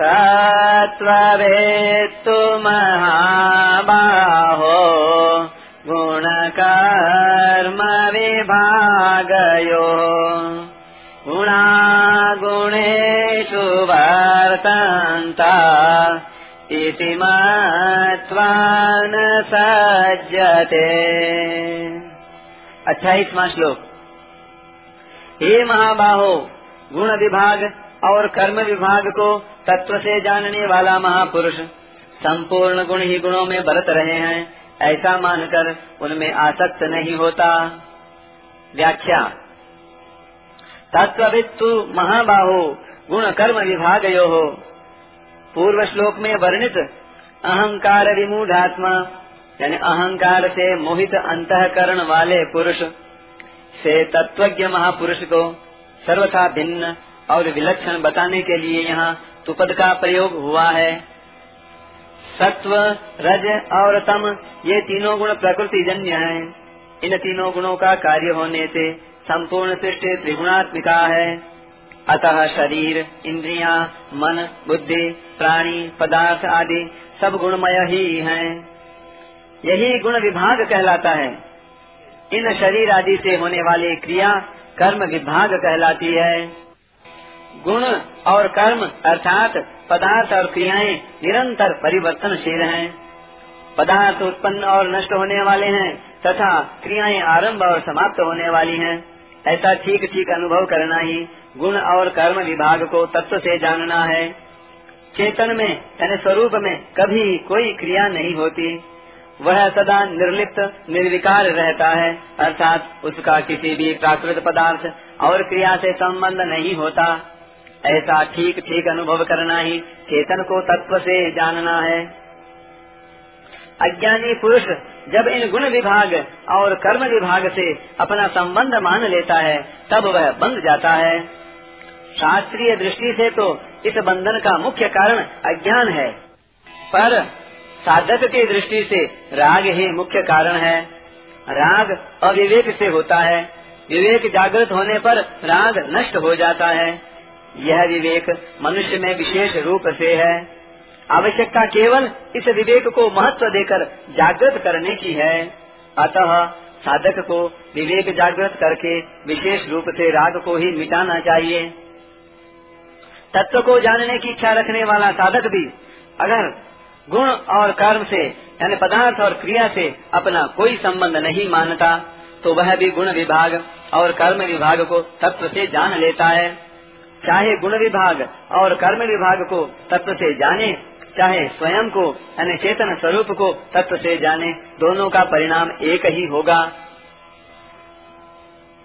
सत्त्ववेत्तु महाबाहो गुणकर्मविभागयो। गुणागुणेषु वर्तन्ता इति मत्वा न सज्जते। अट्ठाईसवा श्लोक। हे महाबाहो गुण विभाग और कर्म विभाग को तत्व से जानने वाला महापुरुष संपूर्ण गुण ही गुणों में बरत रहे हैं, ऐसा मानकर उनमें आसक्त नहीं होता। व्याख्या तत्वित्तु महाबाहो गुण कर्म विभाग यो हो पूर्व श्लोक में वर्णित, अहंकार विमूढ़ात्मा, यानी अहंकार से मोहित अंतकरण वाले पुरुष, से तत्वज्ञ महापुरुष को सर्वथा भिन्न और विलक्षण बताने के लिए यहाँ तुपद का प्रयोग हुआ है। सत्व, रज और तम, ये तीनों गुण प्रकृति जन्य है। इन तीनों गुणों का कार्य होने से संपूर्ण सृष्टि त्रिगुणात्मिका है। अतः शरीर, इंद्रिया, मन, बुद्धि, प्राणी, पदार्थ आदि सब गुणमय ही हैं। यही गुण विभाग कहलाता है। इन शरीर आदि से होने वाली क्रिया कर्म विभाग कहलाती है। गुण और कर्म अर्थात पदार्थ और क्रियाएँ निरंतर परिवर्तनशील हैं। पदार्थ उत्पन्न और नष्ट होने वाले हैं तथा क्रियाएँ आरंभ और समाप्त होने वाली हैं। ऐसा ठीक ठीक अनुभव करना ही गुण और कर्म विभाग को तत्व से जानना है। चेतन में, यानी स्वरूप में कभी कोई क्रिया नहीं होती। वह सदा निर्लिप्त, निर्विकार रहता है, अर्थात उसका किसी भी प्राकृत पदार्थ और क्रिया से संबंध नहीं होता। ऐसा ठीक ठीक अनुभव करना ही चेतन को तत्व से जानना है। अज्ञानी पुरुष जब इन गुण विभाग और कर्म विभाग से अपना संबंध मान लेता है, तब वह बंध जाता है। शास्त्रीय दृष्टि से तो इस बंधन का मुख्य कारण अज्ञान है, पर साधक की दृष्टि से राग ही मुख्य कारण है। राग अविवेक से होता है, विवेक जागृत होने पर राग नष्ट हो जाता है। यह विवेक मनुष्य में विशेष रूप से है। आवश्यकता केवल इस विवेक को महत्व देकर जागृत करने की है। अतः साधक को विवेक जागृत करके विशेष रूप से राग को ही मिटाना चाहिए। तत्व को जानने की इच्छा रखने वाला साधक भी अगर गुण और कर्म से, यानी पदार्थ और क्रिया से अपना कोई संबंध नहीं मानता तो वह भी गुण विभाग और कर्म विभाग को तत्व से जान लेता है। चाहे गुण विभाग और कर्म विभाग को तत्व से जाने, चाहे स्वयं को, यानी चेतन स्वरूप को तत्व से जाने, दोनों का परिणाम एक ही होगा।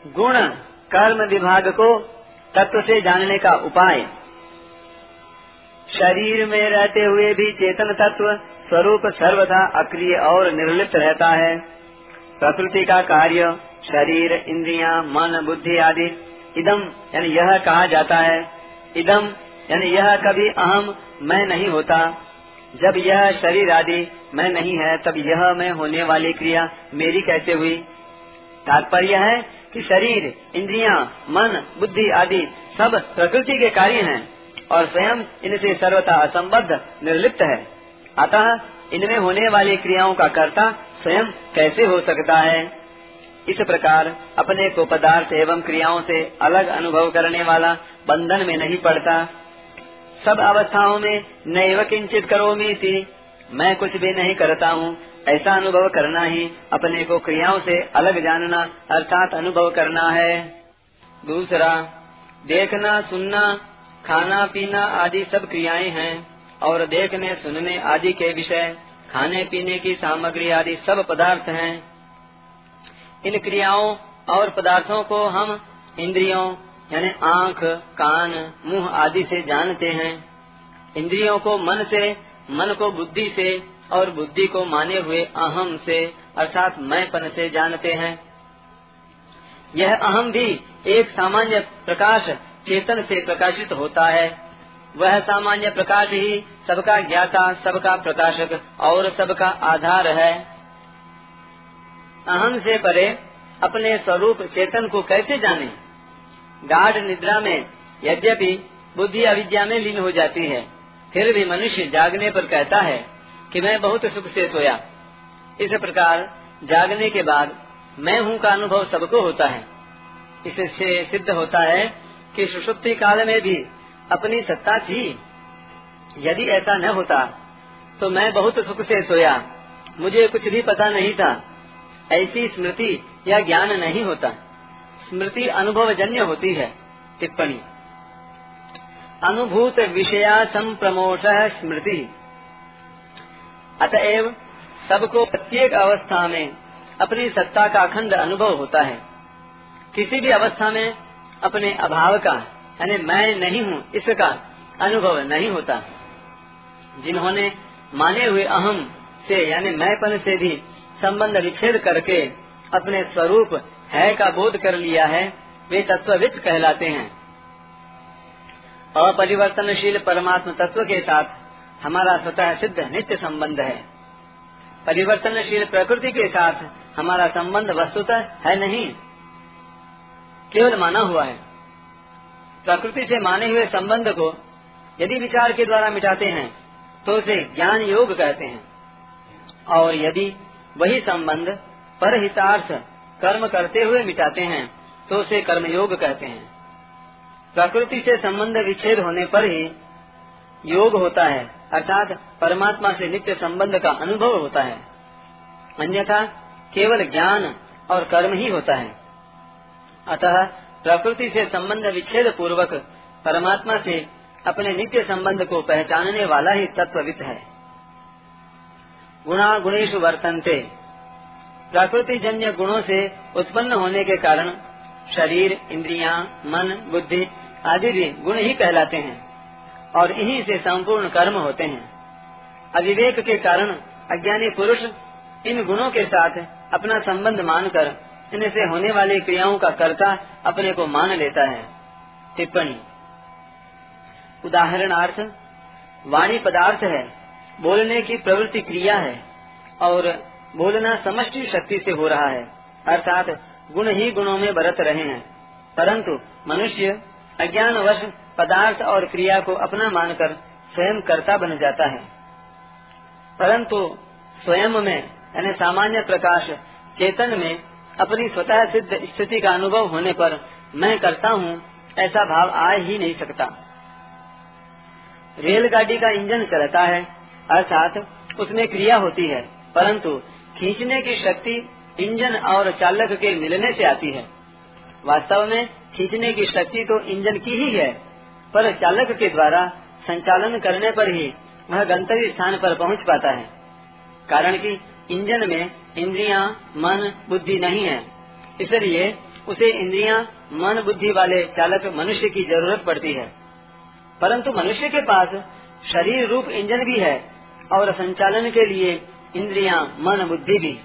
गुण कर्म विभाग को तत्व से जानने का उपाय। शरीर में रहते हुए भी चेतन तत्व स्वरूप सर्वथा अक्रिय और निर्लिप्त रहता है। प्रकृति का कार्य शरीर, इंद्रिया, मन, बुद्धि आदि इदम, यानी यह कहा जाता है, इदम, यानी यह कभी अहम मैं नहीं होता। जब यह शरीर आदि मैं नहीं है, तब यह मैं होने वाली क्रिया मेरी कैसे हुई? तात्पर्य है कि शरीर, इंद्रिया, मन, बुद्धि आदि सब प्रकृति के कार्य हैं और स्वयं इनसे सर्वथा असंबद्ध, निर्लिप्त है। अतः इनमें होने वाली क्रियाओं का कर्ता स्वयं कैसे हो सकता है? इस प्रकार अपने को पदार्थ एवं क्रियाओं से अलग अनुभव करने वाला बंधन में नहीं पड़ता। सब अवस्थाओं में नैव किंचित करोमी थी मैं कुछ भी नहीं करता हूँ, ऐसा अनुभव करना ही अपने को क्रियाओं से अलग जानना अर्थात अनुभव करना है। दूसरा, देखना, सुनना, खाना, पीना आदि सब क्रियाएँ हैं और देखने, सुनने आदि के विषय, खाने, पीने की सामग्री आदि सब पदार्थ हैं। इन क्रियाओं और पदार्थों को हम इंद्रियों, यानी आँख, कान, मुँह आदि से जानते हैं। इंद्रियों को मन से, मन को बुद्धि से और बुद्धि को माने हुए अहम से, अर्थात मैंपन से जानते हैं। यह अहम भी एक सामान्य प्रकाश चेतन से प्रकाशित होता है। वह सामान्य प्रकाश ही सबका ज्ञाता, सबका प्रकाशक और सबका आधार है। अहम से परे अपने स्वरूप चेतन को कैसे जाने? गाढ़ निद्रा में यद्यपि बुद्धि अविद्या में लीन हो जाती है, फिर भी मनुष्य जागने पर कहता है कि मैं बहुत सुख से सोया। इस प्रकार जागने के बाद मैं हूँ का अनुभव सबको होता है। इससे सिद्ध होता है कि सुषुप्ति काल में भी अपनी सत्ता थी। यदि ऐसा न होता तो मैं बहुत सुख से सोया। मुझे कुछ भी पता नहीं था। ऐसी स्मृति या ज्ञान नहीं होता। स्मृति अनुभव जन्य होती है, टिप्पणी। अनुभूत विषया संप्रमोष स्मृति। अतएव सबको प्रत्येक अवस्था में अपनी सत्ता का अखंड अनुभव होता है। किसी भी अवस्था में अपने अभाव का, यानी मैं नहीं हूँ, इसका अनुभव नहीं होता। जिन्होंने माने हुए अहम से, यानी मैं मैंपन से भी संबंध विच्छेद करके अपने स्वरूप है का बोध कर लिया है, वे तत्वविद कहलाते हैं। अपरिवर्तनशील परमात्म तत्व के साथ हमारा स्वतः सिद्ध नित्य संबंध है। परिवर्तनशील प्रकृति के साथ हमारा संबंध वस्तुतः है नहीं, केवल माना हुआ है। प्रकृति से माने हुए संबंध को यदि विचार के द्वारा मिटाते हैं तो उसे ज्ञान योग कहते हैं। और यदि वही संबंध पर हितार्थ कर्म करते हुए मिटाते हैं तो उसे कर्मयोग कहते हैं। प्रकृति से संबंध विच्छेद होने पर ही योग होता है, अर्थात परमात्मा से नित्य संबंध का अनुभव होता है। अन्यथा केवल ज्ञान और कर्म ही होता है। अतः प्रकृति से संबंध विच्छेद पूर्वक परमात्मा से अपने नित्य संबंध को पहचानने वाला ही तत्वविद है। गुणा गुणेश वर्तनते। प्रकृति जन्य गुणों से उत्पन्न होने के कारण शरीर इंद्रियाँ, मन बुद्धि आदि भी गुण ही कहलाते हैं और इन्हीं से संपूर्ण कर्म होते हैं। अविवेक के कारण अज्ञानी पुरुष इन गुणों के साथ अपना संबंध मानकर इनसे होने वाली क्रियाओं का कर्ता अपने को मान लेता है। टिप्पणी। उदाहरणार्थ वाणी पदार्थ है। बोलने की प्रवृत्ति क्रिया है और बोलना समष्टि शक्ति से हो रहा है, अर्थात गुण ही गुणों में बरत रहे हैं। परंतु मनुष्य अज्ञान वश पदार्थ और क्रिया को अपना मानकर स्वयं कर्ता बन जाता है। परंतु स्वयं में, यानी सामान्य प्रकाश, चेतन में अपनी स्वतः सिद्ध स्थिति का अनुभव होने पर मैं करता हूँ, ऐसा भाव आ ही नहीं सकता। रेलगाड़ी का इंजन चलता है अर्थात उसमें क्रिया होती है परंतु खींचने की शक्ति इंजन और चालक के मिलने से आती है। वास्तव में खींचने की शक्ति तो इंजन की ही है पर चालक के द्वारा संचालन करने पर ही वह गंतव्य स्थान पर पहुँच पाता है। कारण कि इंजन में इंद्रियाँ, मन बुद्धि नहीं है इसलिए उसे इंद्रियाँ, मन बुद्धि वाले चालक मनुष्य की ज़रूरत पड़ती है। परंतु मनुष्य के पास शरीर रूप इंजन भी है और संचालन के लिए इंद्रियाँ, मन बुद्धि भी।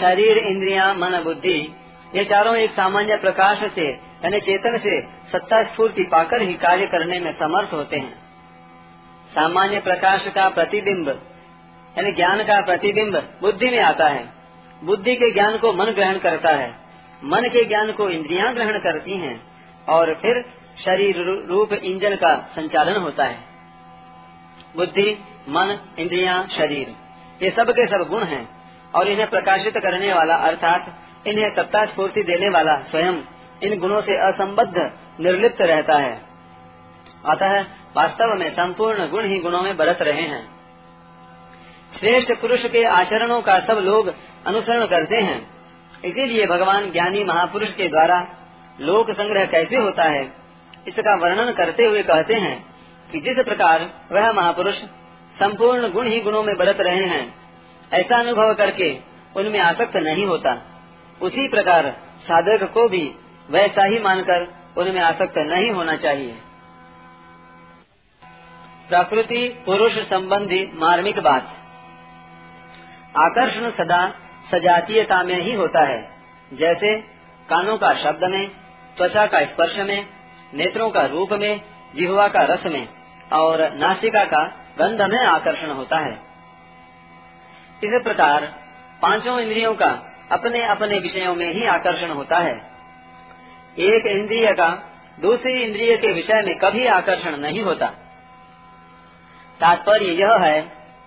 शरीर इंद्रियाँ, मन बुद्धि ये चारों एक सामान्य प्रकाश से यानी चेतन से सत्ता स्फूर्ति पाकर ही कार्य करने में समर्थ होते हैं। सामान्य प्रकाश का प्रतिबिंब यानी ज्ञान का प्रतिबिंब बुद्धि में आता है। बुद्धि के ज्ञान को मन ग्रहण करता है। मन के ज्ञान को इंद्रियाँ ग्रहण करती हैं और फिर शरीर रूप इंजन का संचालन होता है। बुद्धि, मन, इंद्रिया, शरीर। ये सब के सब गुण हैं और इन्हें प्रकाशित करने वाला, अर्थात इन्हें सत्ता स्फूर्ति देने वाला स्वयं इन गुणों से असंबद्ध, निर्लिप्त रहता है। अतः वास्तव में संपूर्ण गुण ही गुणों में बरत रहे हैं। श्रेष्ठ पुरुष के आचरणों का सब लोग अनुसरण करते हैं। इसीलिए भगवान ज्ञानी महापुरुष के द्वारा लोक संग्रह कैसे होता है, इसका वर्णन करते हुए कहते हैं कि जिस प्रकार वह महापुरुष संपूर्ण गुण ही गुणों में बरत रहे हैं। ऐसा अनुभव करके उनमें आसक्त नहीं होता। उसी प्रकार साधक को भी वैसा ही मानकर उनमें आसक्त नहीं होना चाहिए। प्रकृति पुरुष संबंधी मार्मिक बात। आकर्षण सदा सजातीयता में ही होता है। जैसे कानों का शब्द में, त्वचा का स्पर्श में, नेत्रों का रूप में, जिहवा का रस में। और नासिका का गंध में आकर्षण होता है। इस प्रकार पाँचों इंद्रियों का अपने अपने विषयों में ही आकर्षण होता है। एक इंद्रिय का दूसरी इंद्रिय के विषय में कभी आकर्षण नहीं होता। तात्पर्य यह है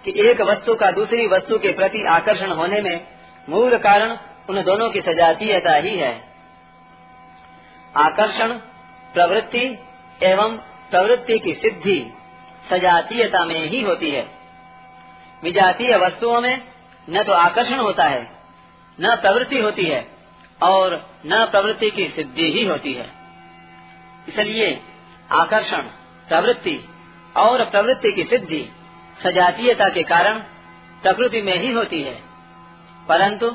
कि एक वस्तु का दूसरी वस्तु के प्रति आकर्षण होने में मूल कारण उन दोनों की सजातीयता ही है। आकर्षण, प्रवृत्ति एवं प्रवृत्ति की सिद्धि सजातीयता में ही होती है। विजातीय वस्तुओं में न तो आकर्षण होता है, न प्रवृत्ति होती है, और न प्रवृत्ति की सिद्धि ही होती है। इसलिए आकर्षण, प्रवृत्ति और प्रवृत्ति की सिद्धि सजातीयता के कारण प्रकृति में ही होती है। परंतु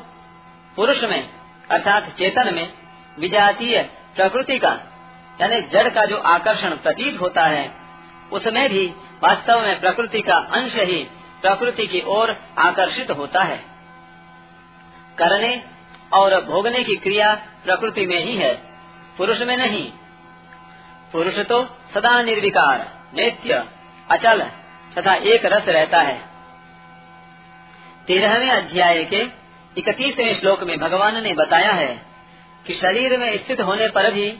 पुरुष में, अर्थात चेतन में, विजातीय प्रकृति का यानी जड़ का जो आकर्षण प्रतीत होता है, उसमें भी वास्तव में प्रकृति का अंश ही प्रकृति की ओर आकर्षित होता है। करने और भोगने की क्रिया प्रकृति में ही है, पुरुष में नहीं। पुरुष तो सदा निर्विकार, नित्य, अचल तथा एक रस रहता है। तेरहवें अध्याय के इकतीसवें श्लोक में भगवान ने बताया है कि शरीर में स्थित होने पर भी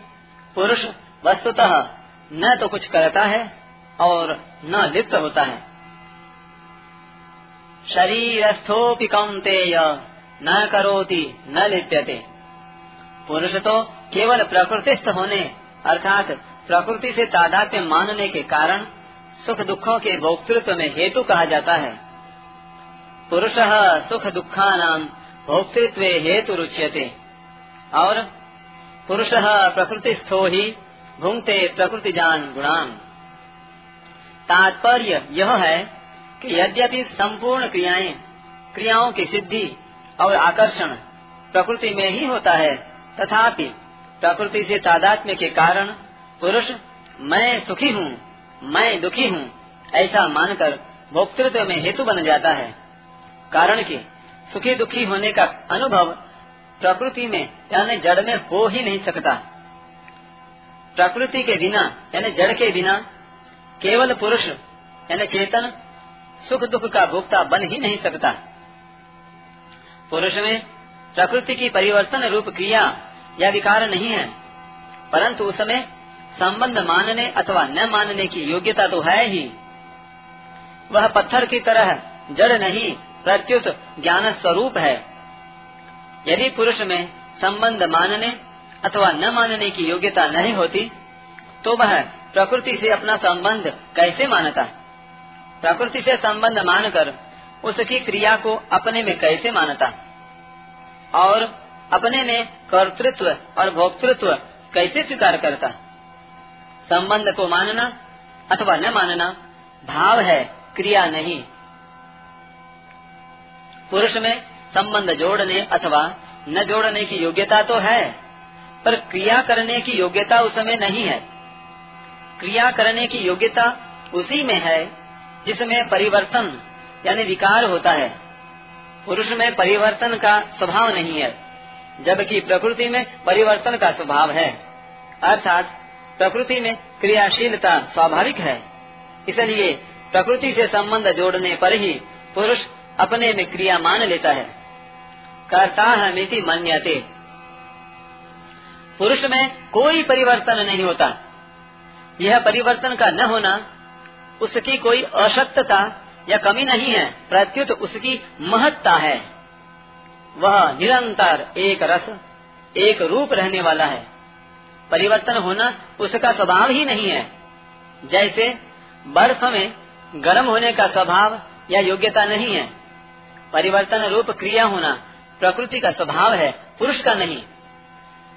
पुरुष वस्तुतः न तो कुछ करता है और न लिप्त होता है। शरीरस्थोपि कौंतेय न करोति, न लिप्यते। पुरुष तो केवल प्रकृतिस्थ होने, अर्थात प्रकृति से तादात्म्य मानने के कारण सुख दुखों के भोक्तृत्व में हेतु कहा जाता है। पुरुष सुख दुखा नाम भोक्तृत्व हेतु रुच्यते। और पुरुष प्रकृतिस्थो ही भूंगते प्रकृति जान गुणान। तात्पर्य यह है कि यद्यपि संपूर्ण क्रियाएँ, क्रियाओं की सिद्धि और आकर्षण प्रकृति में ही होता है, तथापि प्रकृति से तादात्म्य के कारण पुरुष, मैं सुखी हूँ, मैं दुखी हूँ, ऐसा मानकर भोक्तृत्व में हेतु बन जाता है। कारण कि सुखी दुखी होने का अनुभव प्रकृति में, यानी जड़ में हो ही नहीं सकता। प्रकृति के बिना, यानी जड़ के बिना, केवल पुरुष, यानी चेतन, सुख दुख का भोक्ता बन ही नहीं सकता। पुरुष में प्रकृति की परिवर्तन रूप क्रिया या विकार नहीं है, परंतु उसमें संबंध मानने अथवा न मानने की योग्यता तो है ही। वह पत्थर की तरह जड़ नहीं, प्रत्युत ज्ञान स्वरूप है। यदि पुरुष में संबंध मानने अथवा न मानने की योग्यता नहीं होती तो वह प्रकृति से अपना संबंध कैसे मानता? प्रकृति से संबंध मानकर उसकी क्रिया को अपने में कैसे मानता? और अपने में कर्तृत्व और भोक्तृत्व कैसे स्वीकार करता? संबंध को मानना अथवा न मानना भाव है, क्रिया नहीं। पुरुष में संबंध जोड़ने अथवा न जोड़ने की योग्यता तो है, पर क्रिया करने की योग्यता उसमें नहीं है। क्रिया करने की योग्यता उसी में है जिसमें परिवर्तन, यानी विकार होता है। पुरुष में परिवर्तन का स्वभाव नहीं है, जबकि प्रकृति में परिवर्तन का स्वभाव है। अर्थात, प्रकृति में क्रियाशीलता स्वाभाविक है, इसलिए प्रकृति से संबंध जोड़ने पर ही पुरुष अपने में क्रिया मान लेता है। करता है मिति मान्यते। पुरुष में कोई परिवर्तन नहीं होता। यह परिवर्तन का न होना, उसकी कोई अशक्तता या कमी नहीं है, प्रत्युत उसकी महत्ता है। वह निरंतर एक रस, एक रूप रहने वाला है। परिवर्तन होना उसका स्वभाव ही नहीं है। जैसे बर्फ़ में गर्म होने का स्वभाव या योग्यता नहीं है। परिवर्तन रूप क्रिया होना प्रकृति का स्वभाव है, पुरुष का नहीं।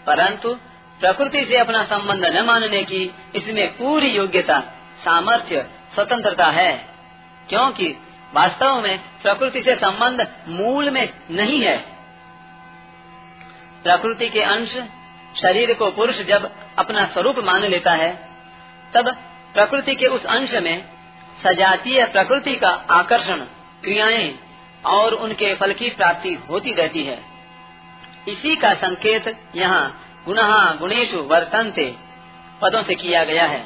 परंतु प्रकृति से अपना संबंध न मानने की इसमें पूरी योग्यता, सामर्थ्य, स्वतंत्रता है। क्योंकि वास्तव में प्रकृति से संबंध मूल में नहीं है। प्रकृति के अंश शरीर को पुरुष जब अपना स्वरूप मान लेता है, तब प्रकृति के उस अंश में सजातीय प्रकृति का आकर्षण, क्रियाएँ और उनके फल की प्राप्ति होती रहती है। इसी का संकेत यहाँ गुणहा गुणेशु वर्तनते पदों से किया गया है।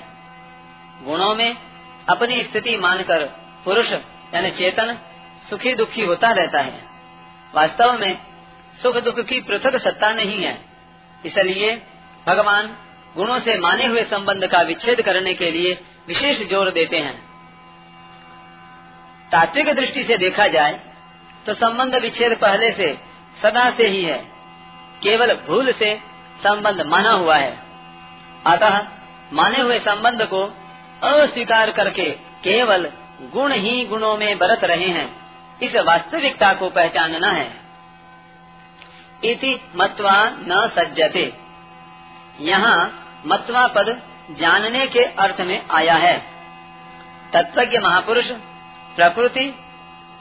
गुणों में अपनी स्थिति मानकर पुरुष यानी चेतन सुखी दुखी होता रहता है। वास्तव में सुख दुख की पृथक सत्ता नहीं है। इसलिए भगवान गुणों से माने हुए संबंध का विच्छेद करने के लिए विशेष ज़ोर देते हैं। तात्विक दृष्टि से देखा जाए तो संबंध विच्छेद पहले से, सदा से ही है। केवल भूल से संबंध माना हुआ है। अतः माने हुए संबंध को अस्वीकार करके केवल गुण ही गुणों में बरत रहे हैं। इस वास्तविकता को पहचानना है। इति मत्वा न सज्जते। यहाँ मत्वा पद जानने के अर्थ में आया है। तत्वज्ञ महापुरुष, प्रकृति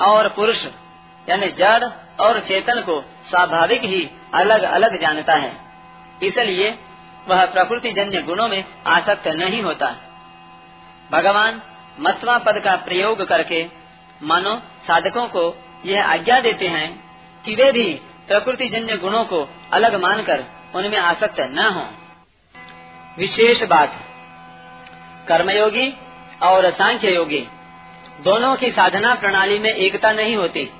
और पुरुष यानी जड़ और चेतन को स्वाभाविक ही अलग अलग जानता है। इसलिए वह प्रकृति जन्य गुणों में आसक्त नहीं होता। भगवान मत्वा पद का प्रयोग करके मानो साधकों को यह आज्ञा देते हैं कि वे भी प्रकृति जन्य गुणों को अलग मानकर उनमें आसक्त न हो। विशेष बात, कर्मयोगी और सांख्य योगी दोनों की साधना प्रणाली में एकता नहीं होती।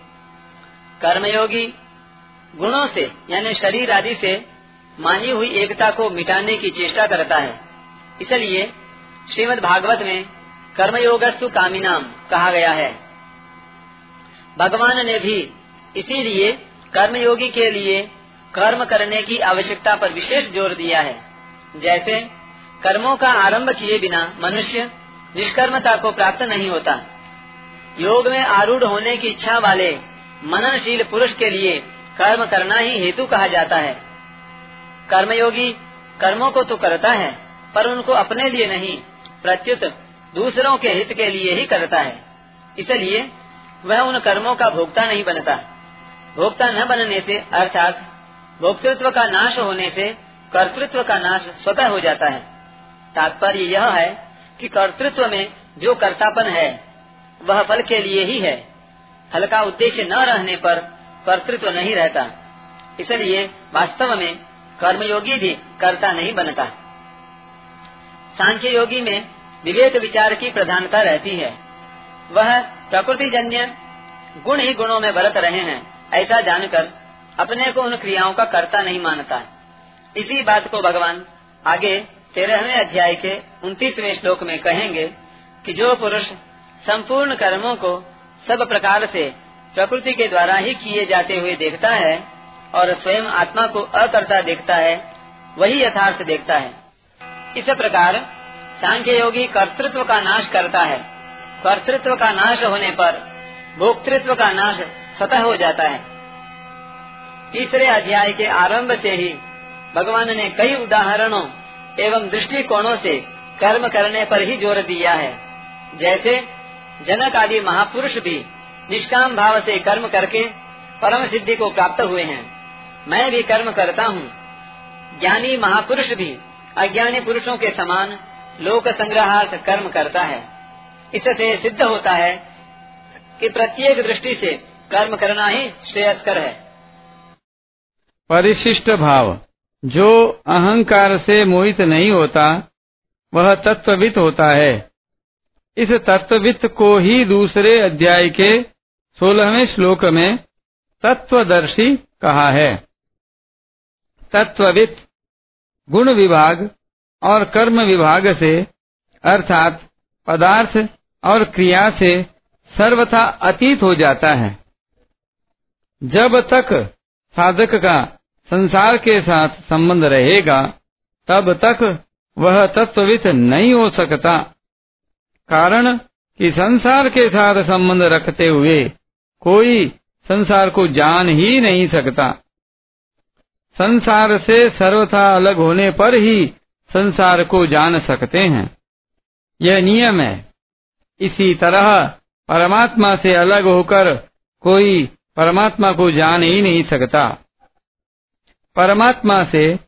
कर्मयोगी गुणों से, यानी शरीर आदि से मानी हुई एकता को मिटाने की चेष्टा करता है। इसलिए श्रीमद् भागवत में कर्मयोगस्तु कामिनाम कहा गया है। भगवान ने भी इसीलिए कर्मयोगी के लिए कर्म करने की आवश्यकता पर विशेष ज़ोर दिया है। जैसे कर्मों का आरंभ किए बिना मनुष्य निष्कर्मता को प्राप्त नहीं होता। योग में आरूढ़ होने की इच्छा वाले मननशील पुरुष के लिए कर्म करना ही हेतु कहा जाता है। कर्मयोगी कर्मों को तो करता है, पर उनको अपने लिए नहीं, प्रत्युत दूसरों के हित के लिए ही करता है। इसलिए वह उन कर्मों का भोक्ता नहीं बनता। भोक्ता न बनने से, अर्थात भोक्तृत्व का नाश होने से, कर्तृत्व का नाश स्वतः हो जाता है। तात्पर्य यह है कि कर्तृत्व में जो कर्तापन है, वह फल के लिए ही है। फल का उद्देश्य न रहने पर कर्तृत्व नहीं रहता। इसलिए वास्तव में कर्मयोगी भी कर्ता नहीं बनता। सांख्य योगी में विवेक विचार की प्रधानता रहती है। वह प्रकृति जन्य गुण ही गुणों में बरत रहे हैं, ऐसा जानकर अपने को उन क्रियाओं का कर्ता नहीं मानता। इसी बात को भगवान आगे तेरहवें अध्याय के उन्तीसवें श्लोक में कहेंगे कि जो पुरुष संपूर्ण कर्मों को सब प्रकार से प्रकृति के द्वारा ही किए जाते हुए देखता है और स्वयं आत्मा को अकर्ता देखता है, वही यथार्थ देखता है। इस प्रकार सांख्य योगी कर्तृत्व का नाश करता है। कर्तृत्व का नाश होने पर भोक्तृत्व का नाश स्वतः हो जाता है। तीसरे अध्याय के आरंभ से ही भगवान ने कई उदाहरणों एवं दृष्टिकोणों से कर्म करने पर ही ज़ोर दिया है। जैसे जनक आदि महापुरुष भी निष्काम भाव से कर्म करके परम सिद्धि को प्राप्त हुए हैं। मैं भी कर्म करता हूँ। ज्ञानी महापुरुष भी अज्ञानी पुरुषों के समान लोक संग्रहार्थ कर्म करता है। इससे सिद्ध होता है कि प्रत्येक दृष्टि से कर्म करना ही श्रेयस्कर है। परिशिष्ट भाव। जो अहंकार से मोहित नहीं होता, वह तत्ववित होता है। इस तत्ववित्त को ही दूसरे अध्याय के सोलहवें श्लोक में तत्वदर्शी कहा है। तत्ववित्त गुण विभाग और कर्म विभाग से, अर्थात पदार्थ और क्रिया से सर्वथा अतीत हो जाता है। जब तक साधक का संसार के साथ संबंध रहेगा, तब तक वह तत्ववित नहीं हो सकता। कारण कि संसार के साथ संबंध रखते हुए कोई संसार को जान ही नहीं सकता। संसार से सर्वथा अलग होने पर ही संसार को जान सकते हैं। यह नियम है। इसी तरह परमात्मा से अलग होकर कोई परमात्मा को जान ही नहीं सकता। परमात्मा से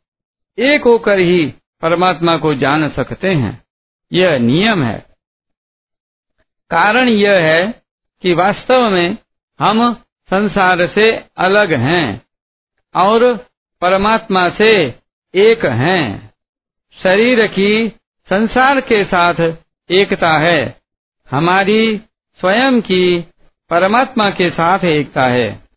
एक होकर ही परमात्मा को जान सकते हैं। यह नियम है। कारण यह है कि वास्तव में हम संसार से अलग हैं और परमात्मा से एक हैं। शरीर की संसार के साथ एकता है। हमारी स्वयं की परमात्मा के साथ एकता है।